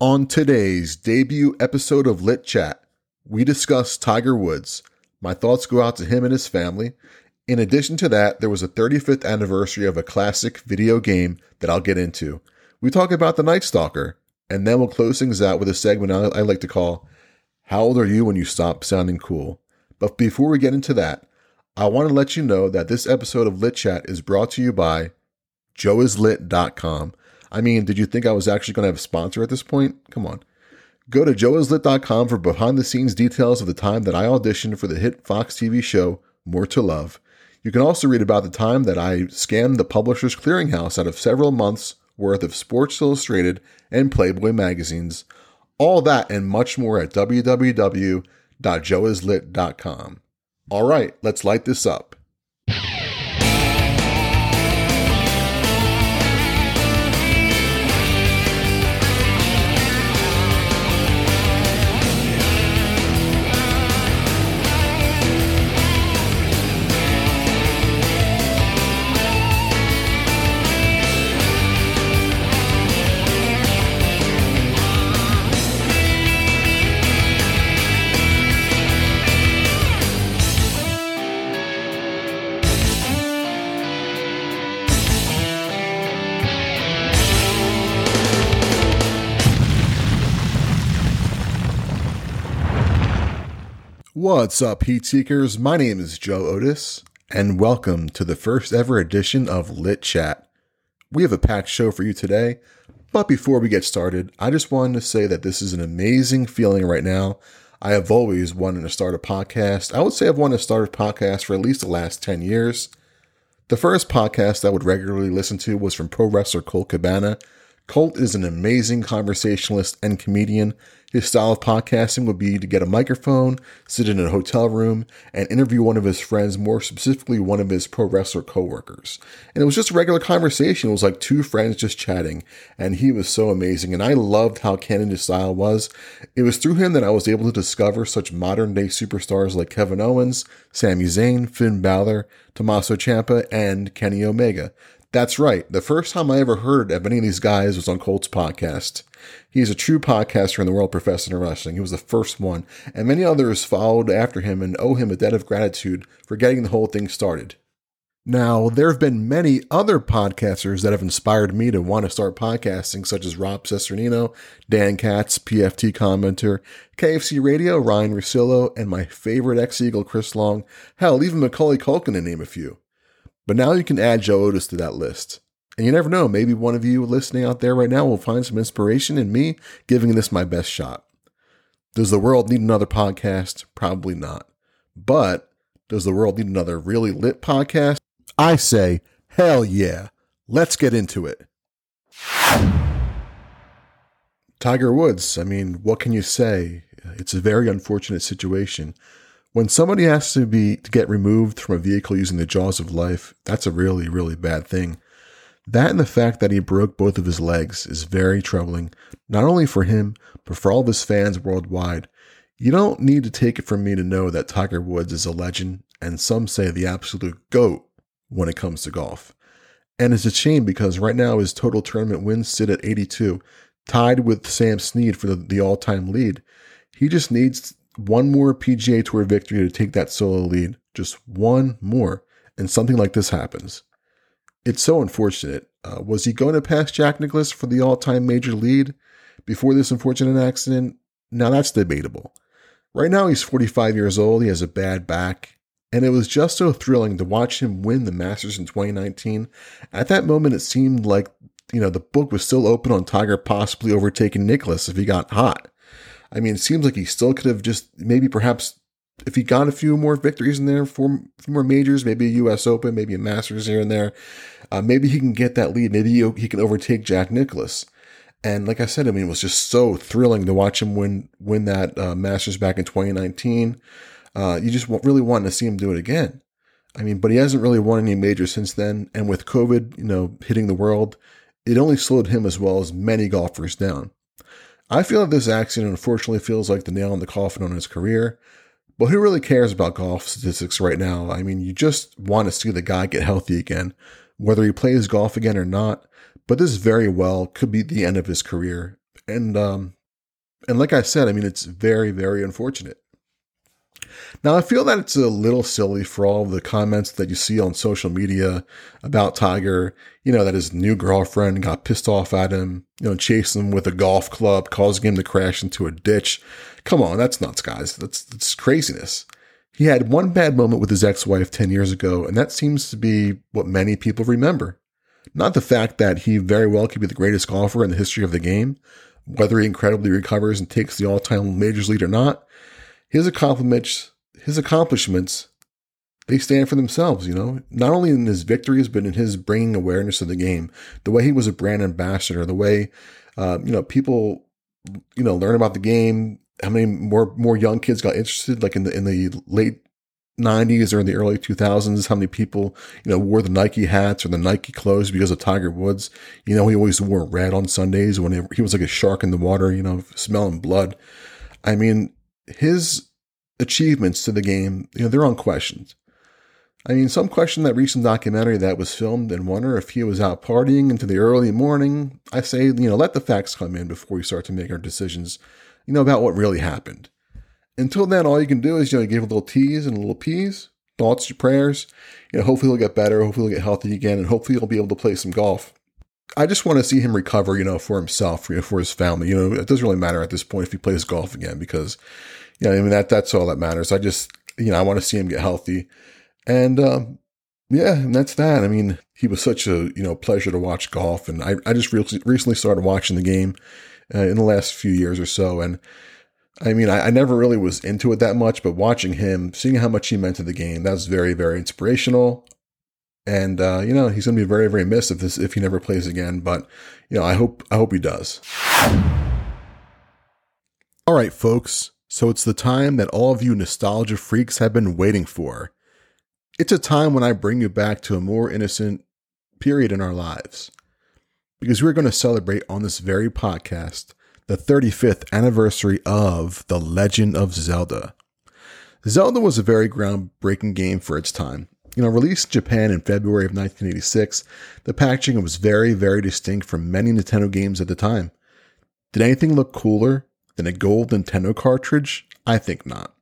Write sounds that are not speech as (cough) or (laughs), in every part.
On today's debut episode of Lit Chat, we discuss Tiger Woods. My thoughts go out to him and his family. In addition to that, there was a 35th anniversary of a classic video game that I'll get into. We talk about The Night Stalker, and then we'll close things out with a segment I, like to call How Old Are You When You Stop Sounding Cool? But before we get into that, I want to let you know that this episode of Lit Chat is brought to you by joeislit.com. I mean, did you think I was actually going to have a sponsor at this point? Come on. Go to joeislit.com for behind the scenes details of the time that I auditioned for the hit Fox TV show More to Love. You can also read about the time that I scammed the Publishers Clearinghouse out of several months worth of Sports Illustrated and Playboy magazines. All that and much more at www.joeislit.com. All right, let's light this up. What's up, Heat Seekers? My name is Joe Otis, and welcome to the first ever edition of Lit Chat. We have a packed show for you today, but before we get started, I just wanted to say that this is an amazing feeling right now. I have always wanted to start a podcast. I would say I've wanted to start a podcast for at least the last 10 years. The first podcast I would regularly listen to was from pro wrestler Colt Cabana. Colt is an amazing conversationalist and comedian his style of podcasting would be to get a microphone, sit in a hotel room, and interview one of his friends, more specifically one of his pro wrestler coworkers. And it was just a regular conversation. It was like two friends just chatting, and he was so amazing. And I loved how candid his style was. It was through him that I was able to discover such modern day superstars like Kevin Owens, Sami Zayn, Finn Balor, Tommaso Ciampa, and Kenny Omega. That's right. The first time I ever heard of any of these guys was on Colt's podcast. He's a true podcaster in the world of wrestling. He was the first one, and many others followed after him and owe him a debt of gratitude for getting the whole thing started. Now, there have been many other podcasters that have inspired me to want to start podcasting, such as Rob Cesternino, Dan Katz, PFT commenter, KFC Radio, Ryan Russillo, and my favorite ex Eagle, Chris Long. Hell, even Macaulay Culkin to name a few. But now you can add Joe Otis to that list. And you never know, maybe one of you listening out there right now will find some inspiration in me giving this my best shot. Does the world need another podcast? Probably not. But does the world need another really lit podcast? I say, hell yeah. Let's get into it. Tiger Woods, I mean, what can you say? It's a very unfortunate situation. When somebody has to be to get removed from a vehicle using the jaws of life, that's a really, really bad thing. That and the fact that he broke both of his legs is very troubling, not only for him, but for all of his fans worldwide. You don't need to take it from me to know that Tiger Woods is a legend, and some say the absolute GOAT when it comes to golf. And it's a shame because right now his total tournament wins sit at 82, tied with Sam Snead for the, the all time lead. He just needs one more PGA Tour victory to take that solo lead, just one more, and something like this happens. It's so unfortunate. Uh, was he going to pass Jack Nicklaus for the all time major lead before this unfortunate accident? Now that's debatable. Right now, he's 45 years old. He has a bad back. And it was just so thrilling to watch him win the Masters in 2019. At that moment, it seemed like, you know, the book was still open on Tiger possibly overtaking Nicklaus if he got hot. I mean, it seems like he still could have just maybe perhaps if he got a few more victories in there, four, few more majors, maybe a U.S. Open, maybe a Masters here and there, uh, maybe he can get that lead. Maybe he, he can overtake Jack Nicklaus. And like I said, I mean, it was just so thrilling to watch him win win that uh, Masters back in 2019. Uh, you just really want to see him do it again. I mean, but he hasn't really won any majors since then. And with COVID, you know, hitting the world, it only slowed him as well as many golfers down. I feel that this accident unfortunately feels like the nail in the coffin on his career. But who really cares about golf statistics right now? I mean, you just want to see the guy get healthy again, whether he plays golf again or not. But this very well could be the end of his career. And um, and like I said, I mean, it's very, very unfortunate. Now, I feel that it's a little silly for all the comments that you see on social media about Tiger, you know, that his new girlfriend got pissed off at him, you know, chasing him with a golf club, causing him to crash into a ditch. Come on, that's nuts, guys. That's, that's craziness. He had one bad moment with his ex wife 10 years ago, and that seems to be what many people remember. Not the fact that he very well could be the greatest golfer in the history of the game, whether he incredibly recovers and takes the all time majors lead or not. His accomplishments, his accomplishments, they stand for themselves, you know, not only in his victories, but in his bringing awareness of the game, the way he was a brand ambassador, the way, uh, you know, people, you know, learn about the game, how many more, more young kids got interested, like in the, in the late 90s or in the early 2000s, how many people, you know, wore the Nike hats or the Nike clothes because of Tiger Woods. You know, he always wore red on Sundays when he, he was like a shark in the water, you know, smelling blood. I mean, his achievements to the game, you know, they're unquestioned. I mean, some question that recent documentary that was filmed and wonder if he was out partying into the early morning. I say, you know, let the facts come in before we start to make our decisions, you know, about what really happened. Until then, all you can do is, you know, give a little tease and a little peas, thoughts, your prayers. You know, hopefully he'll get better, hopefully he'll get healthy again, and hopefully he'll be able to play some golf. I just want to see him recover, you know, for himself, you know, for his family. You know, it doesn't really matter at this point if he plays golf again because, you know, I mean that that's all that matters. I just, you know, I want to see him get healthy, and um, yeah, and that's that. I mean, he was such a you know pleasure to watch golf, and I I just re- recently started watching the game uh, in the last few years or so, and I mean, I, I, never really was into it that much, but watching him, seeing how much he meant to the game, that was very, very inspirational. And uh, you know, he's going to be very, very missed if this if he never plays again. But you know, I hope I hope he does. All right, folks. So it's the time that all of you nostalgia freaks have been waiting for. It's a time when I bring you back to a more innocent period in our lives. Because we're going to celebrate on this very podcast the 35th anniversary of The Legend of Zelda. Zelda was a very groundbreaking game for its time. You know, released in Japan in February of 1986, the packaging was very, very distinct from many Nintendo games at the time. Did anything look cooler than a gold Nintendo cartridge? I think not.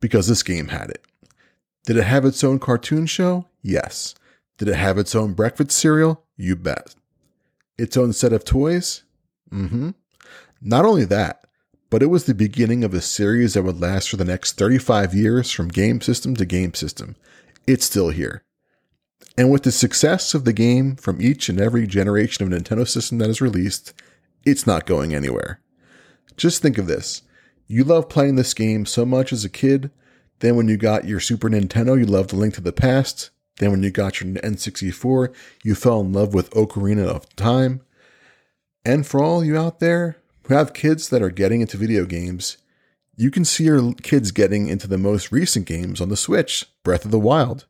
Because this game had it. Did it have its own cartoon show? Yes. Did it have its own breakfast cereal? You bet. Its own set of toys? Mm hmm. Not only that, but it was the beginning of a series that would last for the next 35 years from game system to game system. It's still here. And with the success of the game from each and every generation of Nintendo system that is released, it's not going anywhere. Just think of this. You loved playing this game so much as a kid, then when you got your Super Nintendo, you loved A Link to the Past, then when you got your N64, you fell in love with Ocarina of Time. And for all you out there who have kids that are getting into video games, you can see your kids getting into the most recent games on the Switch, Breath of the Wild.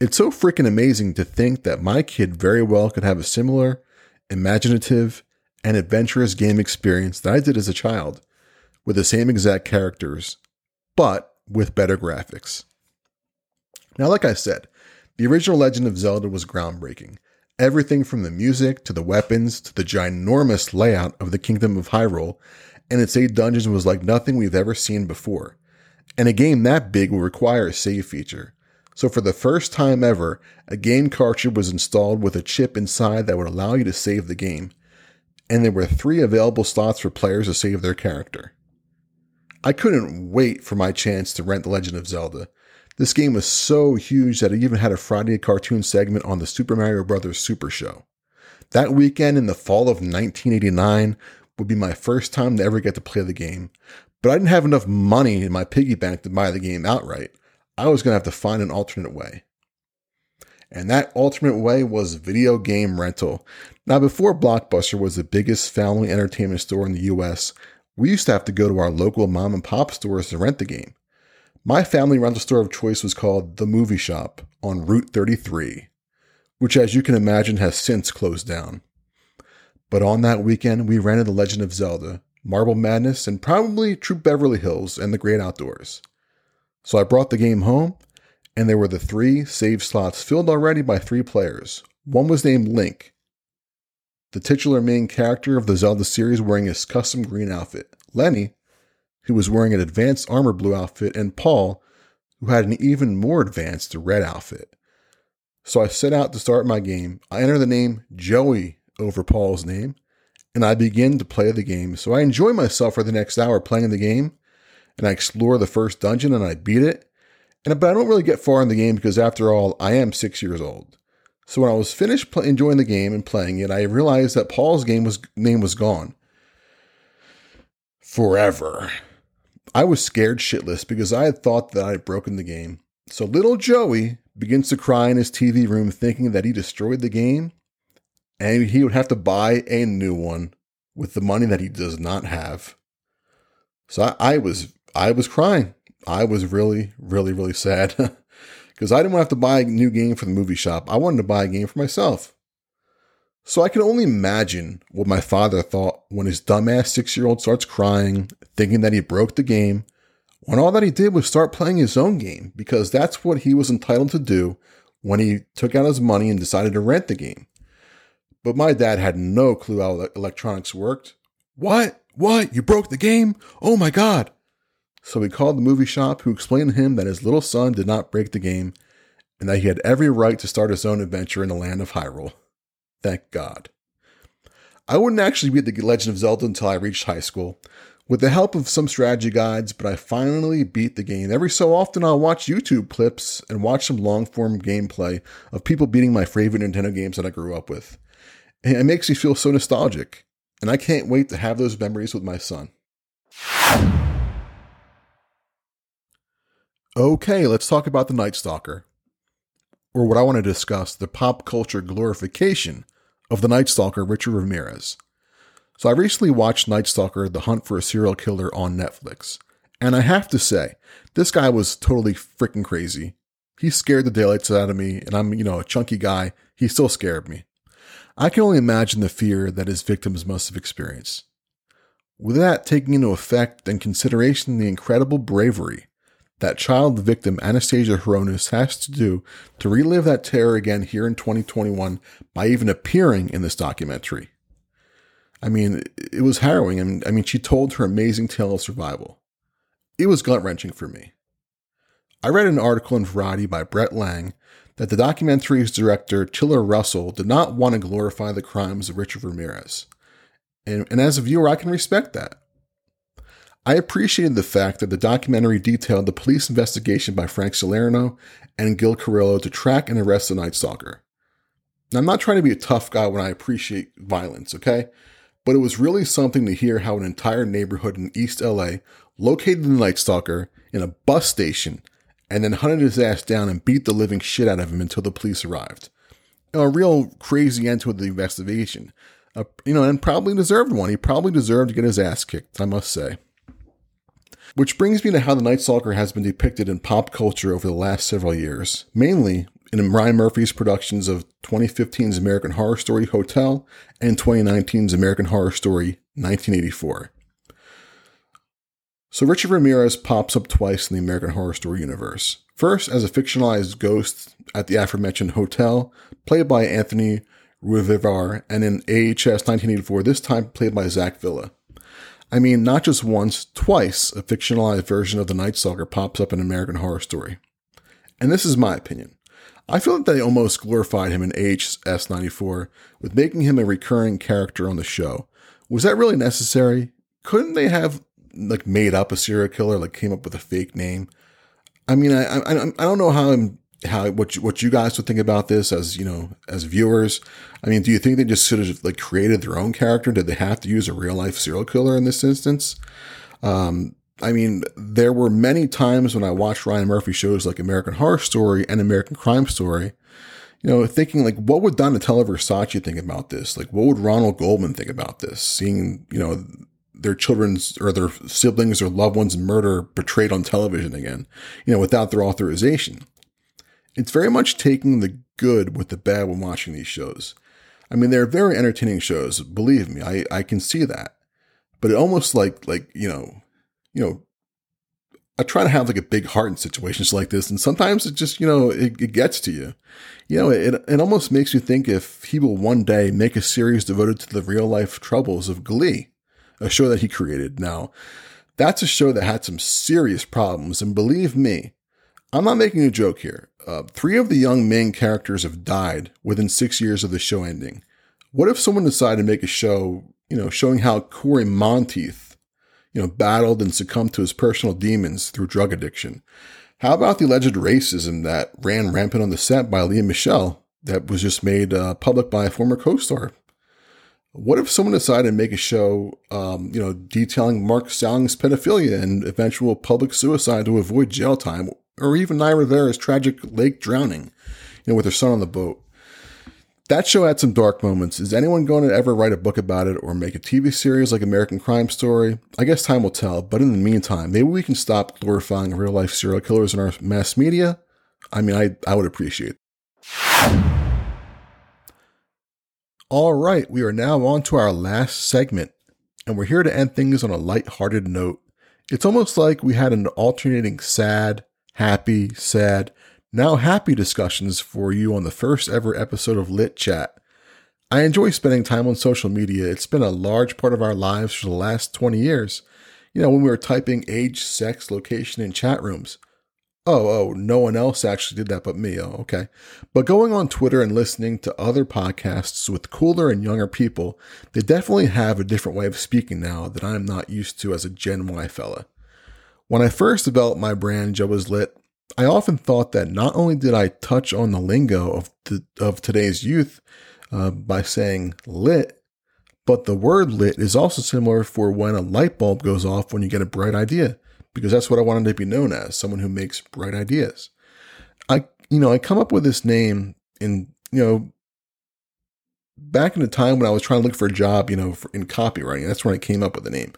It's so freaking amazing to think that my kid very well could have a similar, imaginative, and adventurous game experience that I did as a child, with the same exact characters, but with better graphics. Now, like I said, the original Legend of Zelda was groundbreaking, Everything from the music to the weapons to the ginormous layout of the Kingdom of Hyrule and its eight dungeons was like nothing we've ever seen before. And a game that big will require a save feature. So for the first time ever, a game cartridge was installed with a chip inside that would allow you to save the game. And there were three available slots for players to save their character. I couldn't wait for my chance to rent The Legend of Zelda. This game was so huge that it even had a Friday cartoon segment on the Super Mario Bros. Super Show. That weekend in the fall of 1989 would be my first time to ever get to play the game, but I didn't have enough money in my piggy bank to buy the game outright. I was going to have to find an alternate way. And that alternate way was video game rental. Now, before Blockbuster was the biggest family entertainment store in the US, we used to have to go to our local mom and pop stores to rent the game. My family rental store of choice was called The Movie Shop on Route 33, which, as you can imagine, has since closed down. But on that weekend, we rented The Legend of Zelda, Marble Madness, and probably Troop Beverly Hills and The Great Outdoors. So I brought the game home, and there were the three save slots filled already by three players. One was named Link. the titular main character of the Zelda series wearing his custom green outfit, Lenny, who was wearing an advanced armor blue outfit, and Paul, who had an even more advanced red outfit. So I set out to start my game. I enter the name Joey over Paul's name, and I begin to play the game. So I enjoy myself for the next hour playing the game, and I explore the first dungeon and I beat it. And but I don't really get far in the game because after all, I am six years old. So when I was finished play, enjoying the game and playing it, I realized that Paul's game was name was gone forever. I was scared shitless because I had thought that I had broken the game. So little Joey begins to cry in his TV room, thinking that he destroyed the game and he would have to buy a new one with the money that he does not have. So I, I was I was crying. I was really, really, really sad (laughs) because I didn't want to have to buy a new game for the movie shop. I wanted to buy a game for myself. So I can only imagine what my father thought when his dumbass six year old starts crying, thinking that he broke the game, when all that he did was start playing his own game because that's what he was entitled to do when he took out his money and decided to rent the game. But my dad had no clue how electronics worked. What? What? You broke the game? Oh my God. So he called the movie shop, who explained to him that his little son did not break the game and that he had every right to start his own adventure in the land of Hyrule. Thank God. I wouldn't actually beat The Legend of Zelda until I reached high school, with the help of some strategy guides, but I finally beat the game. Every so often, I'll watch YouTube clips and watch some long form gameplay of people beating my favorite Nintendo games that I grew up with. And it makes me feel so nostalgic, and I can't wait to have those memories with my son. Okay, let's talk about The Night Stalker. Or what I want to discuss the pop culture glorification of the Night Stalker, Richard Ramirez. So I recently watched Night Stalker The Hunt for a Serial Killer on Netflix. And I have to say, this guy was totally freaking crazy. He scared the daylights out of me, and I'm, you know, a chunky guy. He still scared me. I can only imagine the fear that his victims must have experienced. With that taking into effect and consideration the incredible bravery that child victim Anastasia Hronis has to do to relive that terror again here in 2021 by even appearing in this documentary. I mean, it was harrowing. and I mean, she told her amazing tale of survival. It was gut wrenching for me. I read an article in Variety by Brent Lang that the documentary's director, Tiller Russell, did not want to glorify the crimes of Richard Ramirez. And, and as a viewer, I can respect that. I appreciated the fact that the documentary detailed the police investigation by Frank Salerno and Gil Carrillo to track and arrest the Night Stalker. Now, I'm not trying to be a tough guy when I appreciate violence, okay? But it was really something to hear how an entire neighborhood in East LA located the Night Stalker in a bus station and then hunted his ass down and beat the living shit out of him until the police arrived. A real crazy end to the investigation. Uh, you know, and probably deserved one. He probably deserved to get his ass kicked, I must say. Which brings me to how the Night Stalker has been depicted in pop culture over the last several years, mainly in Ryan Murphy's productions of 2015's American Horror Story Hotel and 2019's American Horror Story 1984. So Richard Ramirez pops up twice in the American Horror Story universe. First as a fictionalized ghost at the aforementioned hotel, played by Anthony Ruivivar, and in AHS 1984, this time played by Zach Villa. I mean, not just once, twice, a fictionalized version of the Night Stalker pops up in American Horror Story. And this is my opinion. I feel that they almost glorified him in AHS 94 with making him a recurring character on the show. Was that really necessary? Couldn't they have like made up a serial killer, like came up with a fake name. I mean, I I, I don't know how I'm how what you, what you guys would think about this as you know as viewers. I mean, do you think they just sort of like created their own character? Did they have to use a real life serial killer in this instance? Um, I mean, there were many times when I watched Ryan Murphy shows like American Horror Story and American Crime Story, you know, thinking like, what would Donatella Versace think about this? Like, what would Ronald Goldman think about this? Seeing, you know, their children's or their siblings or loved ones murder portrayed on television again, you know, without their authorization. It's very much taking the good with the bad when watching these shows. I mean, they're very entertaining shows. Believe me, I, I can see that. But it almost like, like, you know, you know, I try to have like a big heart in situations like this, and sometimes it just, you know, it, it gets to you. You know, it, it almost makes you think if he will one day make a series devoted to the real life troubles of Glee, a show that he created. Now, that's a show that had some serious problems, and believe me, I'm not making a joke here. Uh, three of the young main characters have died within six years of the show ending. What if someone decided to make a show, you know, showing how Cory Monteith you know, battled and succumbed to his personal demons through drug addiction. How about the alleged racism that ran rampant on the set by Lea Michele that was just made uh, public by a former co-star? What if someone decided to make a show, um, you know, detailing Mark Salling's pedophilia and eventual public suicide to avoid jail time, or even Naya Rivera's tragic lake drowning, you know, with her son on the boat? that show had some dark moments. Is anyone going to ever write a book about it or make a TV series like American Crime Story? I guess time will tell, but in the meantime, maybe we can stop glorifying real life serial killers in our mass media. I mean, I, I would appreciate. All right, we are now on to our last segment, and we're here to end things on a light-hearted note. It's almost like we had an alternating sad, happy, sad, now happy discussions for you on the first ever episode of Lit Chat. I enjoy spending time on social media. It's been a large part of our lives for the last 20 years. You know, when we were typing age, sex, location in chat rooms. Oh, oh, no one else actually did that but me. Oh, okay. But going on Twitter and listening to other podcasts with cooler and younger people, they definitely have a different way of speaking now that I'm not used to as a Gen Y fella. When I first developed my brand, Joe Was Lit, I often thought that not only did I touch on the lingo of the, of today's youth uh, by saying lit, but the word lit is also similar for when a light bulb goes off when you get a bright idea, because that's what I wanted to be known as, someone who makes bright ideas. I, you know, I come up with this name in, you know, back in the time when I was trying to look for a job, you know, for, in copywriting. That's when I came up with the name.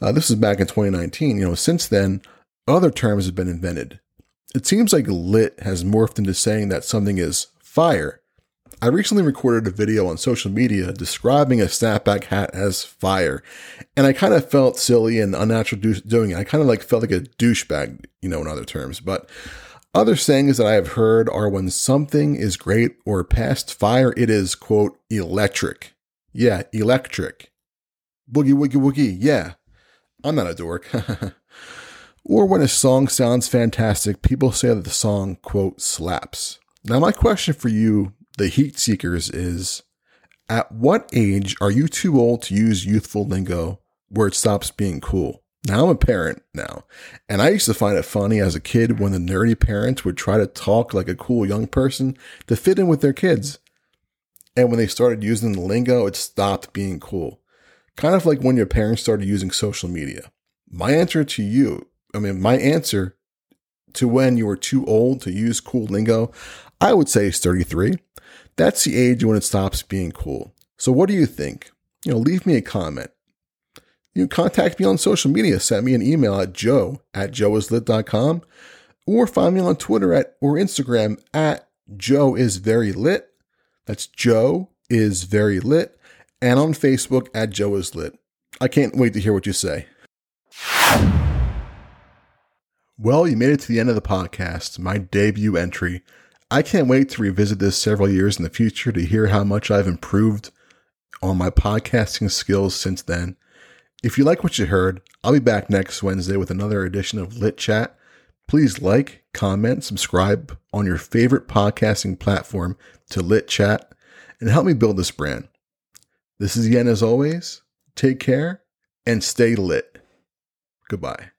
Uh, this is back in 2019. You know, since then, other terms have been invented. It seems like lit has morphed into saying that something is fire. I recently recorded a video on social media describing a snapback hat as fire, and I kind of felt silly and unnatural do- doing it. I kind of like felt like a douchebag, you know, in other terms. But other sayings that I have heard are when something is great or past fire, it is, quote, electric. Yeah, electric. Boogie, woogie, woogie. Yeah. I'm not a dork. (laughs) Or when a song sounds fantastic, people say that the song, quote, slaps. Now, my question for you, the heat seekers, is at what age are you too old to use youthful lingo where it stops being cool? Now I'm a parent now, and I used to find it funny as a kid when the nerdy parents would try to talk like a cool young person to fit in with their kids. And when they started using the lingo, it stopped being cool. Kind of like when your parents started using social media. My answer to you I mean, my answer to when you were too old to use cool lingo, I would say is 33. That's the age when it stops being cool. So what do you think? You know, leave me a comment. You contact me on social media. Send me an email at joe at joeislit.com or find me on Twitter at or Instagram at Joe is very lit. That's Joe is very lit. And on Facebook at Joe is lit. I can't wait to hear what you say. Well, you made it to the end of the podcast, my debut entry. I can't wait to revisit this several years in the future to hear how much I've improved on my podcasting skills since then. If you like what you heard, I'll be back next Wednesday with another edition of Lit Chat. Please like, comment, subscribe on your favorite podcasting platform to Lit Chat and help me build this brand. This is Yen as always. Take care and stay lit. Goodbye.